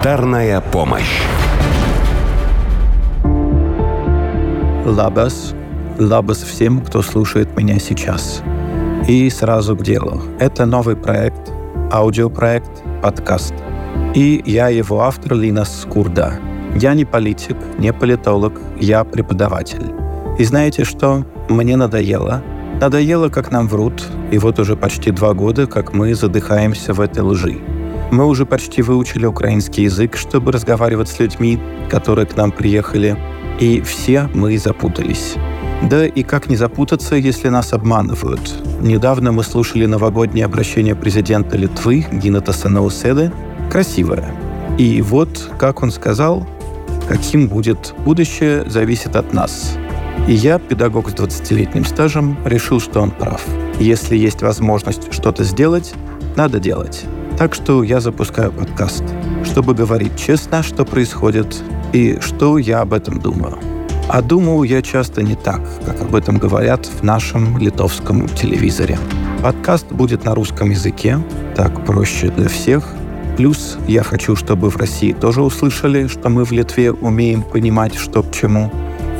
Гуманитарная помощь. Лабас. Лабас всем, кто слушает меня сейчас. И сразу к делу. Это новый проект, аудиопроект, подкаст. И я его автор Линас Скурда. Я не политик, не политолог, я преподаватель. И знаете что? Мне надоело. Надоело, как нам врут, и вот уже почти два года, как мы задыхаемся в этой лжи. Мы уже почти выучили украинский язык, чтобы разговаривать с людьми, которые к нам приехали, и все мы запутались. Да и как не запутаться, если нас обманывают? Недавно мы слушали новогоднее обращение президента Литвы Гинатаса Науседы. Красивое. И вот, как он сказал, каким будет будущее, зависит от нас. И я, педагог с 20-летним стажем, решил, что он прав. Если есть возможность что-то сделать, надо делать. Так что я запускаю подкаст, чтобы говорить честно, что происходит и что я об этом думаю. А думаю я часто не так, как об этом говорят в нашем литовском телевизоре. Подкаст будет на русском языке, так проще для всех. Плюс я хочу, чтобы в России тоже услышали, что мы в Литве умеем понимать, что к чему.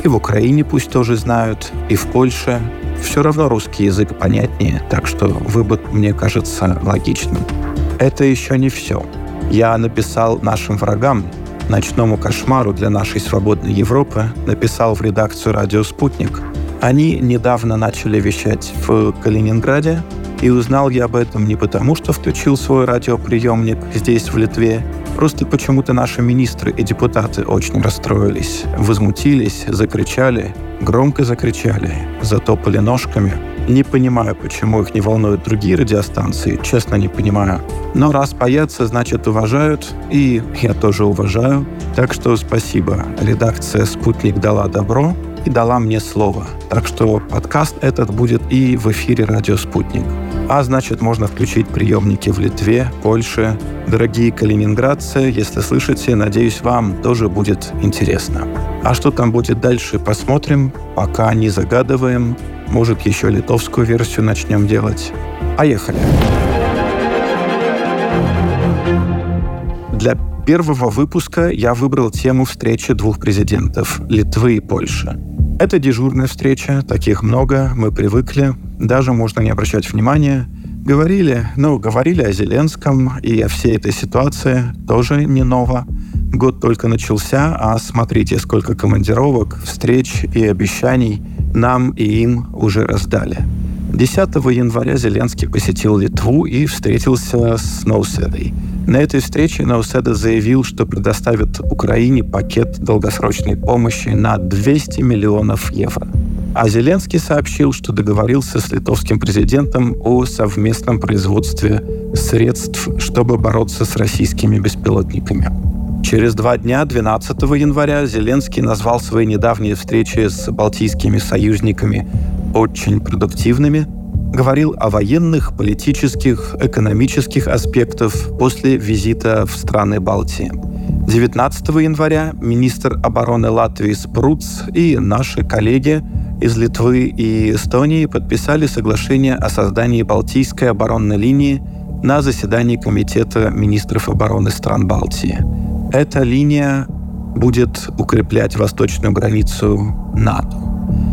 И в Украине пусть тоже знают, и в Польше. Все равно русский язык понятнее, так что выбор мне кажется логичным. Это еще не все. Я написал нашим врагам, ночному кошмару для нашей свободной Европы, написал в редакцию «Радио Спутник». Они недавно начали вещать в Калининграде, и узнал я об этом не потому, что включил свой радиоприемник здесь, в Литве. Просто почему-то наши министры и депутаты очень расстроились, возмутились, закричали, громко закричали, затопали ножками – не понимаю, почему их не волнуют другие радиостанции, честно не понимаю. Но раз боятся, значит уважают, и я тоже уважаю. Так что спасибо. Редакция «Спутник» дала добро и дала мне слово. Так что подкаст этот будет и в эфире «Радио Спутник». А значит, можно включить приемники в Литве, Польше. Дорогие калининградцы, если слышите, надеюсь, вам тоже будет интересно. А что там будет дальше, посмотрим. Пока не загадываем. Может, еще литовскую версию начнем делать. Поехали. Для первого выпуска я выбрал тему встречи двух президентов – Литвы и Польши. Это дежурная встреча, таких много, мы привыкли, даже можно не обращать внимания. Говорили, ну, говорили о Зеленском и о всей этой ситуации, тоже не ново. Год только начался, а смотрите, сколько командировок, встреч и обещаний нам и им уже раздали. 10 января Зеленский посетил Литву и встретился с Ноуседой. На этой встрече Ноуседа заявил, что предоставит Украине пакет долгосрочной помощи на 200 миллионов евро. А Зеленский сообщил, что договорился с литовским президентом о совместном производстве средств, чтобы бороться с российскими беспилотниками. Через два дня, 12 января, Зеленский назвал свои недавние встречи с балтийскими союзниками очень продуктивными, говорил о военных, политических, экономических аспектах после визита в страны Балтии. 19 января министр обороны Латвии Спруц и наши коллеги из Литвы и Эстонии подписали соглашение о создании Балтийской оборонной линии на заседании Комитета министров обороны стран Балтии. Эта линия будет укреплять восточную границу НАТО.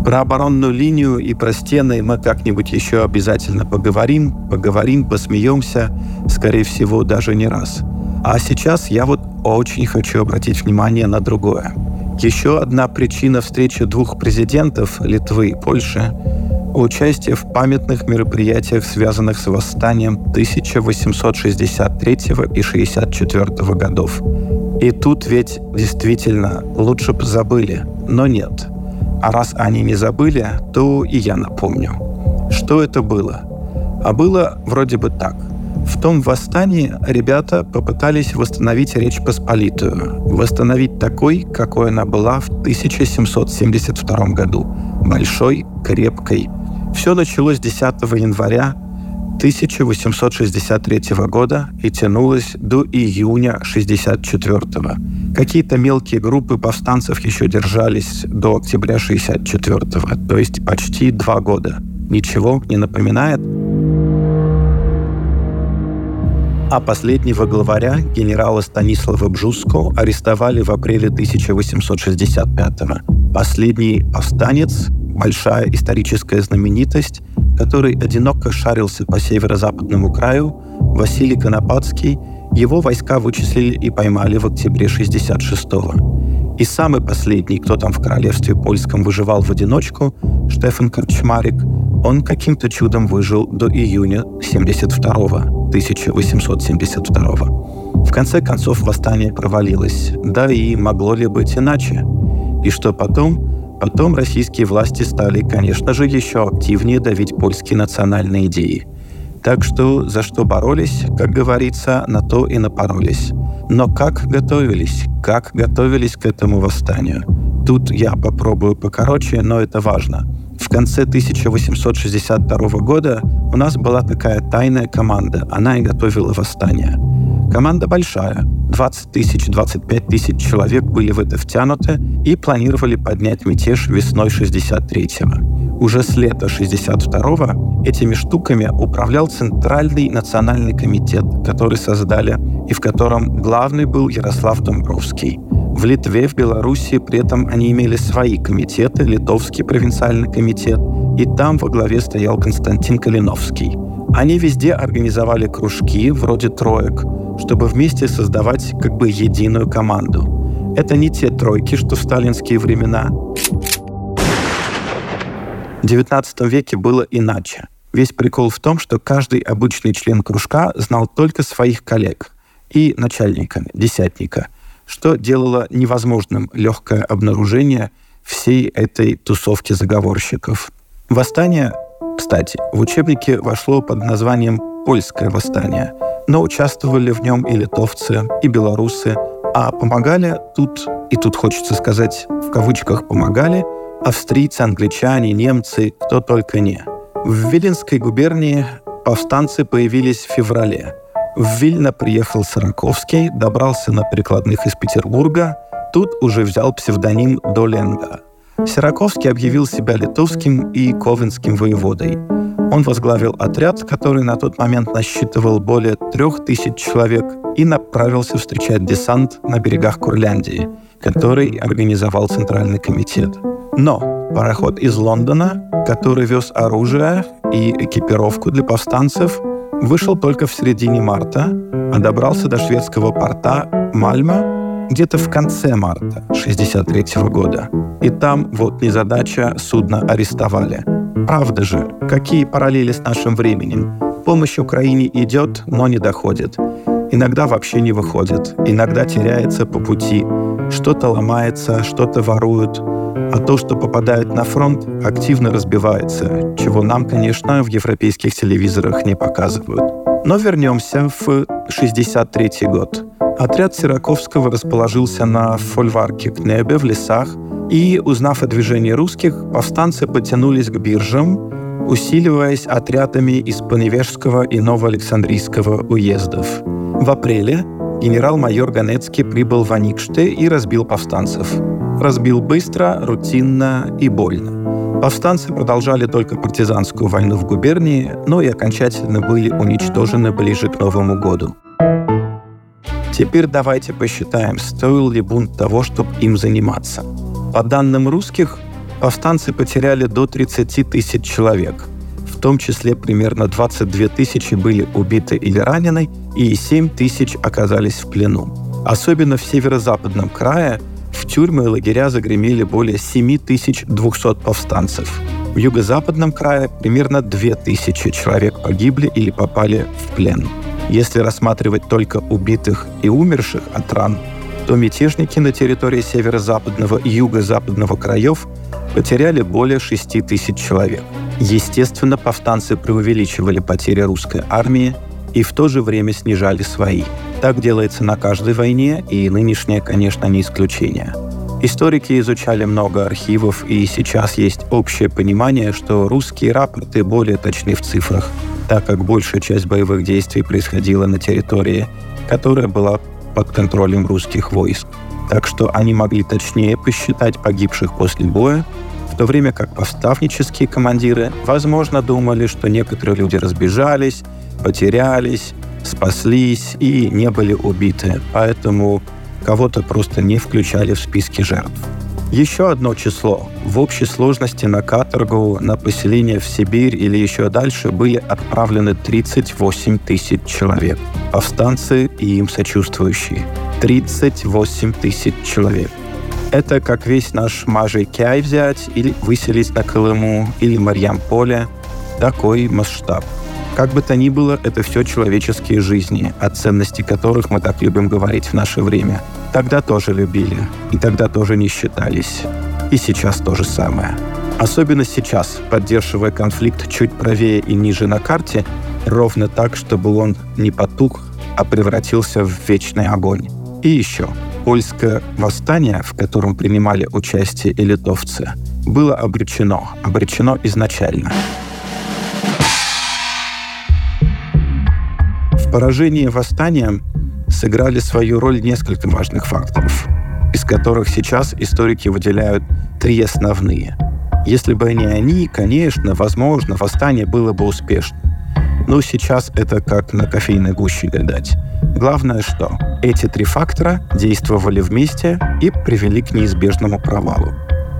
Про оборонную линию и про стены мы как-нибудь еще обязательно поговорим, поговорим, посмеемся, скорее всего, даже не раз. А сейчас я вот очень хочу обратить внимание на другое. Еще одна причина встречи двух президентов Литвы и Польши – участие в памятных мероприятиях, связанных с восстанием 1863 и 64 годов. И тут ведь действительно лучше бы забыли, но нет. А раз они не забыли, то и я напомню. Что это было? А было вроде бы так. В том восстании ребята попытались восстановить Речь Посполитую. Восстановить такой, какой она была в 1772 году. Большой, крепкой. Все началось 10 января 1863 года и тянулось до июня 64 Какие-то мелкие группы повстанцев еще держались до октября 64 то есть почти два года. Ничего не напоминает? А последнего главаря, генерала Станислава Бжуско, арестовали в апреле 1865 -го. Последний повстанец, большая историческая знаменитость, который одиноко шарился по северо-западному краю, Василий Конопатский, его войска вычислили и поймали в октябре 66-го. И самый последний, кто там в королевстве польском выживал в одиночку, Штефан Корчмарик, он каким-то чудом выжил до июня 72-го, 1872-го. В конце концов восстание провалилось. Да и могло ли быть иначе? И что потом? Потом российские власти стали, конечно же, еще активнее давить польские национальные идеи. Так что за что боролись, как говорится, на то и напоролись. Но как готовились? Как готовились к этому восстанию? Тут я попробую покороче, но это важно. В конце 1862 года у нас была такая тайная команда. Она и готовила восстание. Команда большая. 20 тысяч, 25 тысяч человек были в это втянуты и планировали поднять мятеж весной 63-го. Уже с лета 62-го этими штуками управлял Центральный национальный комитет, который создали, и в котором главный был Ярослав Домбровский. В Литве, в Беларуси при этом они имели свои комитеты, Литовский провинциальный комитет, и там во главе стоял Константин Калиновский. Они везде организовали кружки, вроде троек, чтобы вместе создавать как бы единую команду. Это не те тройки, что в сталинские времена. В XIX веке было иначе. Весь прикол в том, что каждый обычный член кружка знал только своих коллег и начальника, десятника, что делало невозможным легкое обнаружение всей этой тусовки заговорщиков. Восстание, кстати, в учебнике вошло под названием «Польское восстание», но участвовали в нем и литовцы, и белорусы, а помогали тут, и тут хочется сказать в кавычках «помогали», австрийцы, англичане, немцы, кто только не. В Виленской губернии повстанцы появились в феврале. В Вильно приехал Сараковский, добрался на прикладных из Петербурга, тут уже взял псевдоним Доленга. Сираковский объявил себя литовским и ковенским воеводой – он возглавил отряд, который на тот момент насчитывал более трех тысяч человек, и направился встречать десант на берегах Курляндии, который организовал Центральный комитет. Но пароход из Лондона, который вез оружие и экипировку для повстанцев, вышел только в середине марта, а добрался до шведского порта Мальма где-то в конце марта 1963 года. И там, вот незадача, судно арестовали – Правда же, какие параллели с нашим временем? Помощь Украине идет, но не доходит. Иногда вообще не выходит, иногда теряется по пути. Что-то ломается, что-то воруют, а то, что попадает на фронт, активно разбивается, чего нам, конечно, в европейских телевизорах не показывают. Но вернемся в 63 год. Отряд Сираковского расположился на фольварке Кнебе в лесах, и, узнав о движении русских, повстанцы потянулись к биржам, усиливаясь отрядами из Поневежского и Новоалександрийского уездов. В апреле генерал-майор Ганецкий прибыл в Аникште и разбил повстанцев. Разбил быстро, рутинно и больно. Повстанцы продолжали только партизанскую войну в губернии, но и окончательно были уничтожены ближе к Новому году. Теперь давайте посчитаем, стоил ли бунт того, чтобы им заниматься. По данным русских, повстанцы потеряли до 30 тысяч человек. В том числе примерно 22 тысячи были убиты или ранены, и 7 тысяч оказались в плену. Особенно в северо-западном крае в тюрьмы и лагеря загремели более 7200 повстанцев. В юго-западном крае примерно 2000 человек погибли или попали в плен. Если рассматривать только убитых и умерших от ран, то мятежники на территории северо-западного и юго-западного краев потеряли более 6 тысяч человек. Естественно, повстанцы преувеличивали потери русской армии и в то же время снижали свои. Так делается на каждой войне, и нынешняя, конечно, не исключение. Историки изучали много архивов, и сейчас есть общее понимание, что русские рапорты более точны в цифрах, так как большая часть боевых действий происходила на территории, которая была под контролем русских войск. Так что они могли точнее посчитать погибших после боя, в то время как повставнические командиры, возможно, думали, что некоторые люди разбежались, потерялись, спаслись и не были убиты, поэтому кого-то просто не включали в списки жертв. Еще одно число. В общей сложности на каторгу, на поселение в Сибирь или еще дальше были отправлены 38 тысяч человек. Повстанцы и им сочувствующие. 38 тысяч человек. Это как весь наш Мажей Кяй взять или выселить на Колыму или Марьям-Поле. Такой масштаб. Как бы то ни было, это все человеческие жизни, о ценности которых мы так любим говорить в наше время. Тогда тоже любили, и тогда тоже не считались. И сейчас то же самое. Особенно сейчас, поддерживая конфликт чуть правее и ниже на карте, ровно так, чтобы он не потух, а превратился в вечный огонь. И еще, польское восстание, в котором принимали участие и литовцы, было обречено, обречено изначально. В поражении восстания сыграли свою роль несколько важных факторов, из которых сейчас историки выделяют три основные. Если бы не они, конечно, возможно, восстание было бы успешным. Но сейчас это как на кофейной гуще гадать. Главное, что эти три фактора действовали вместе и привели к неизбежному провалу.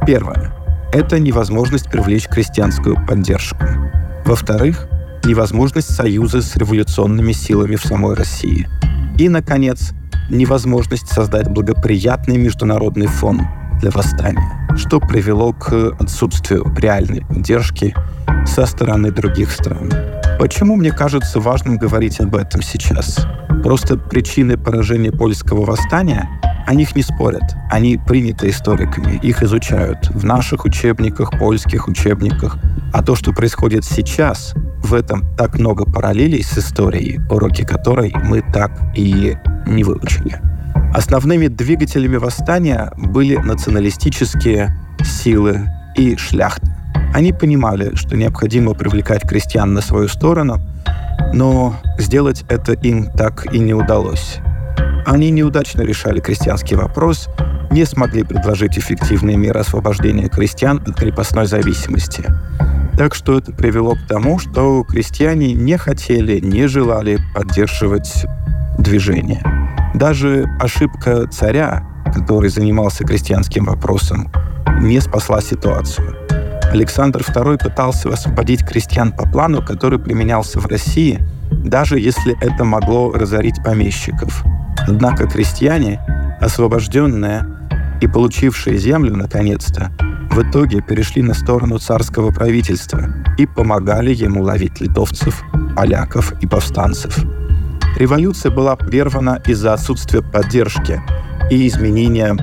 Первое. Это невозможность привлечь крестьянскую поддержку. Во-вторых, невозможность союза с революционными силами в самой России. И, наконец, невозможность создать благоприятный международный фон для восстания, что привело к отсутствию реальной поддержки со стороны других стран. Почему мне кажется важным говорить об этом сейчас? Просто причины поражения польского восстания о них не спорят. Они приняты историками, их изучают в наших учебниках, польских учебниках. А то, что происходит сейчас, в этом так много параллелей с историей, уроки которой мы так и не выучили. Основными двигателями восстания были националистические силы и шляхта. Они понимали, что необходимо привлекать крестьян на свою сторону, но сделать это им так и не удалось. Они неудачно решали крестьянский вопрос, не смогли предложить эффективные меры освобождения крестьян от крепостной зависимости. Так что это привело к тому, что крестьяне не хотели, не желали поддерживать движение. Даже ошибка царя, который занимался крестьянским вопросом, не спасла ситуацию. Александр II пытался освободить крестьян по плану, который применялся в России, даже если это могло разорить помещиков – Однако крестьяне, освобожденные и получившие землю наконец-то, в итоге перешли на сторону царского правительства и помогали ему ловить литовцев, поляков и повстанцев. Революция была прервана из-за отсутствия поддержки и изменения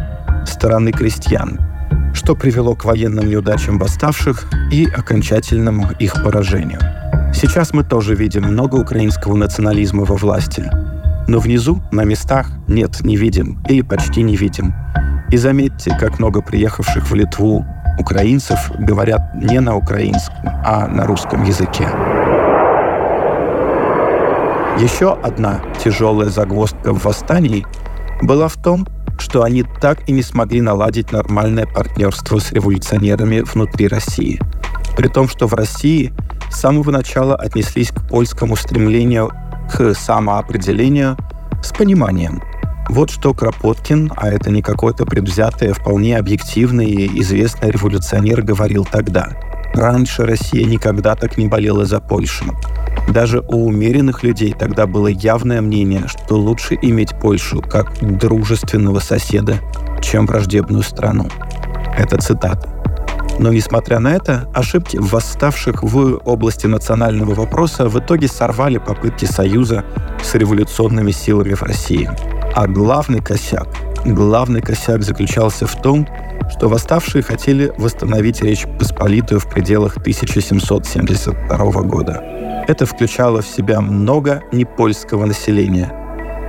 стороны крестьян, что привело к военным неудачам восставших и окончательному их поражению. Сейчас мы тоже видим много украинского национализма во власти – но внизу, на местах, нет, не видим или почти не видим. И заметьте, как много приехавших в Литву украинцев говорят не на украинском, а на русском языке. Еще одна тяжелая загвоздка в восстании была в том, что они так и не смогли наладить нормальное партнерство с революционерами внутри России. При том, что в России с самого начала отнеслись к польскому стремлению к самоопределению с пониманием. Вот что Кропоткин, а это не какой-то предвзятый, а вполне объективный и известный революционер говорил тогда. Раньше Россия никогда так не болела за Польшу. Даже у умеренных людей тогда было явное мнение, что лучше иметь Польшу как дружественного соседа, чем враждебную страну. Это цитата. Но, несмотря на это, ошибки восставших в области национального вопроса в итоге сорвали попытки союза с революционными силами в России. А главный косяк, главный косяк заключался в том, что восставшие хотели восстановить Речь Посполитую в пределах 1772 года. Это включало в себя много непольского населения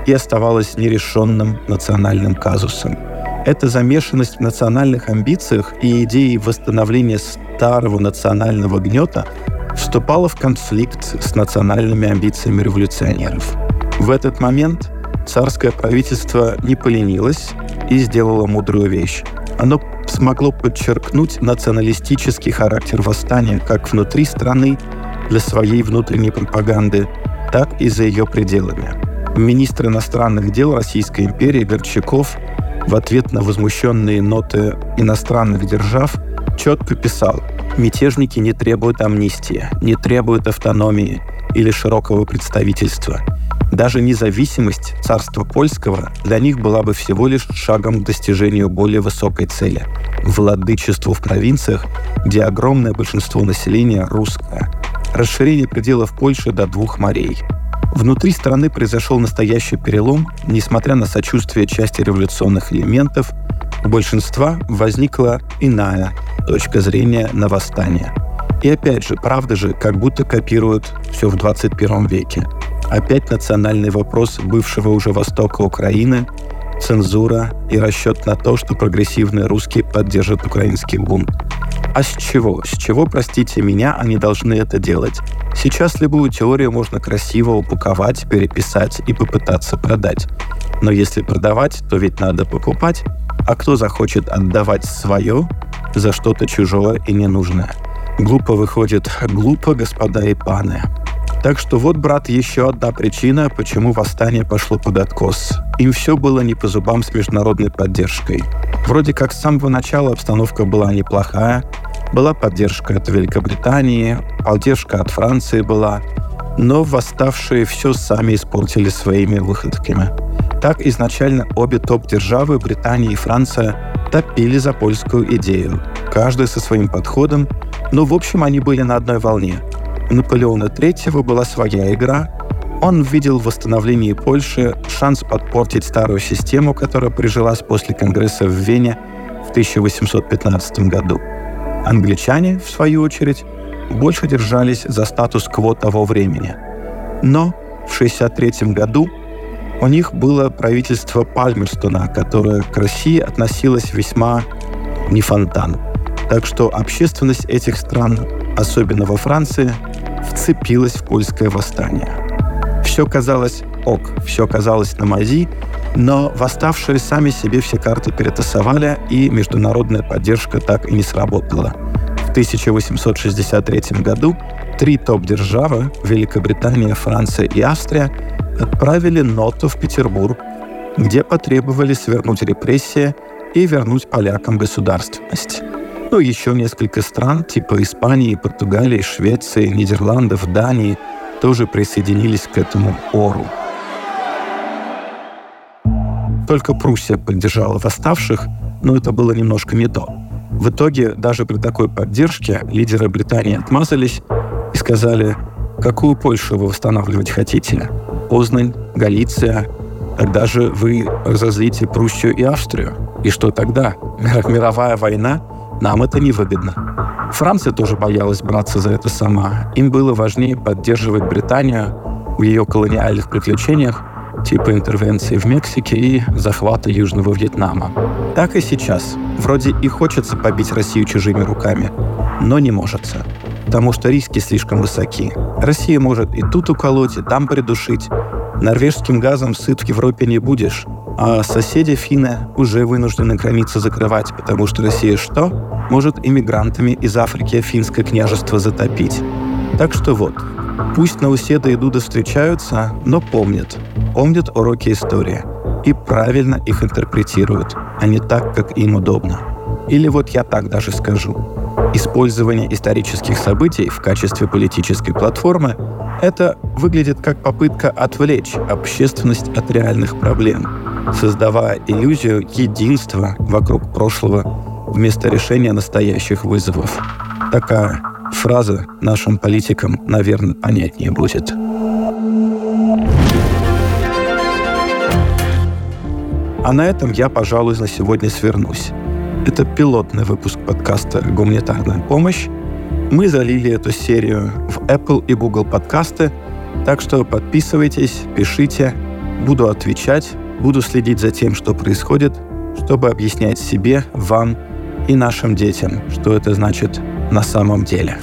и оставалось нерешенным национальным казусом – эта замешанность в национальных амбициях и идеи восстановления старого национального гнета вступала в конфликт с национальными амбициями революционеров. В этот момент царское правительство не поленилось и сделало мудрую вещь. Оно смогло подчеркнуть националистический характер восстания как внутри страны для своей внутренней пропаганды, так и за ее пределами. Министр иностранных дел Российской империи Горчаков в ответ на возмущенные ноты иностранных держав четко писал «Мятежники не требуют амнистии, не требуют автономии или широкого представительства. Даже независимость царства польского для них была бы всего лишь шагом к достижению более высокой цели – владычеству в провинциях, где огромное большинство населения русское. Расширение пределов Польши до двух морей – Внутри страны произошел настоящий перелом, несмотря на сочувствие части революционных элементов, у большинства возникла иная точка зрения на восстание. И опять же, правда же, как будто копируют все в 21 веке. Опять национальный вопрос бывшего уже востока Украины, цензура и расчет на то, что прогрессивные русские поддержат украинский бунт. А с чего? С чего, простите меня, они должны это делать? Сейчас любую теорию можно красиво упаковать, переписать и попытаться продать. Но если продавать, то ведь надо покупать. А кто захочет отдавать свое за что-то чужое и ненужное? Глупо выходит, глупо, господа и паны. Так что вот, брат, еще одна причина, почему восстание пошло под откос. Им все было не по зубам с международной поддержкой. Вроде как с самого начала обстановка была неплохая, была поддержка от Великобритании, поддержка от Франции была, но восставшие все сами испортили своими выходками. Так изначально обе топ-державы, Британия и Франция, топили за польскую идею, каждый со своим подходом, но в общем они были на одной волне. Наполеона III была своя игра, он видел в восстановлении Польши шанс подпортить старую систему, которая прижилась после Конгресса в Вене в 1815 году. Англичане, в свою очередь, больше держались за статус-кво того времени. Но в 1963 году у них было правительство Пальмерстона, которое к России относилось весьма не фонтан. Так что общественность этих стран, особенно во Франции, вцепилась в польское восстание. Все казалось ок, все казалось на мази, но восставшие сами себе все карты перетасовали, и международная поддержка так и не сработала. В 1863 году три топ-державы – Великобритания, Франция и Австрия – отправили ноту в Петербург, где потребовали свернуть репрессии и вернуть полякам государственность. Ну, еще несколько стран, типа Испании, Португалии, Швеции, Нидерландов, Дании, тоже присоединились к этому ору. Только Пруссия поддержала восставших, но это было немножко не то. В итоге, даже при такой поддержке, лидеры Британии отмазались и сказали, какую Польшу вы восстанавливать хотите? Познань, Галиция, тогда же вы разозлите Пруссию и Австрию. И что тогда? Мировая война? Нам это невыгодно. Франция тоже боялась браться за это сама. Им было важнее поддерживать Британию в ее колониальных приключениях, типа интервенции в Мексике и захвата Южного Вьетнама. Так и сейчас. Вроде и хочется побить Россию чужими руками, но не может. Потому что риски слишком высоки. Россия может и тут уколоть, и там придушить. Норвежским газом сыт в Европе не будешь. А соседи финны уже вынуждены границы закрывать, потому что Россия что? Может иммигрантами из Африки финское княжество затопить. Так что вот, Пусть Науседа и Дуда встречаются, но помнят. Помнят уроки истории. И правильно их интерпретируют, а не так, как им удобно. Или вот я так даже скажу. Использование исторических событий в качестве политической платформы – это выглядит как попытка отвлечь общественность от реальных проблем, создавая иллюзию единства вокруг прошлого вместо решения настоящих вызовов. Такая фраза нашим политикам, наверное, понятнее будет. А на этом я, пожалуй, на сегодня свернусь. Это пилотный выпуск подкаста «Гуманитарная помощь». Мы залили эту серию в Apple и Google подкасты, так что подписывайтесь, пишите, буду отвечать, буду следить за тем, что происходит, чтобы объяснять себе, вам и нашим детям, что это значит на самом деле.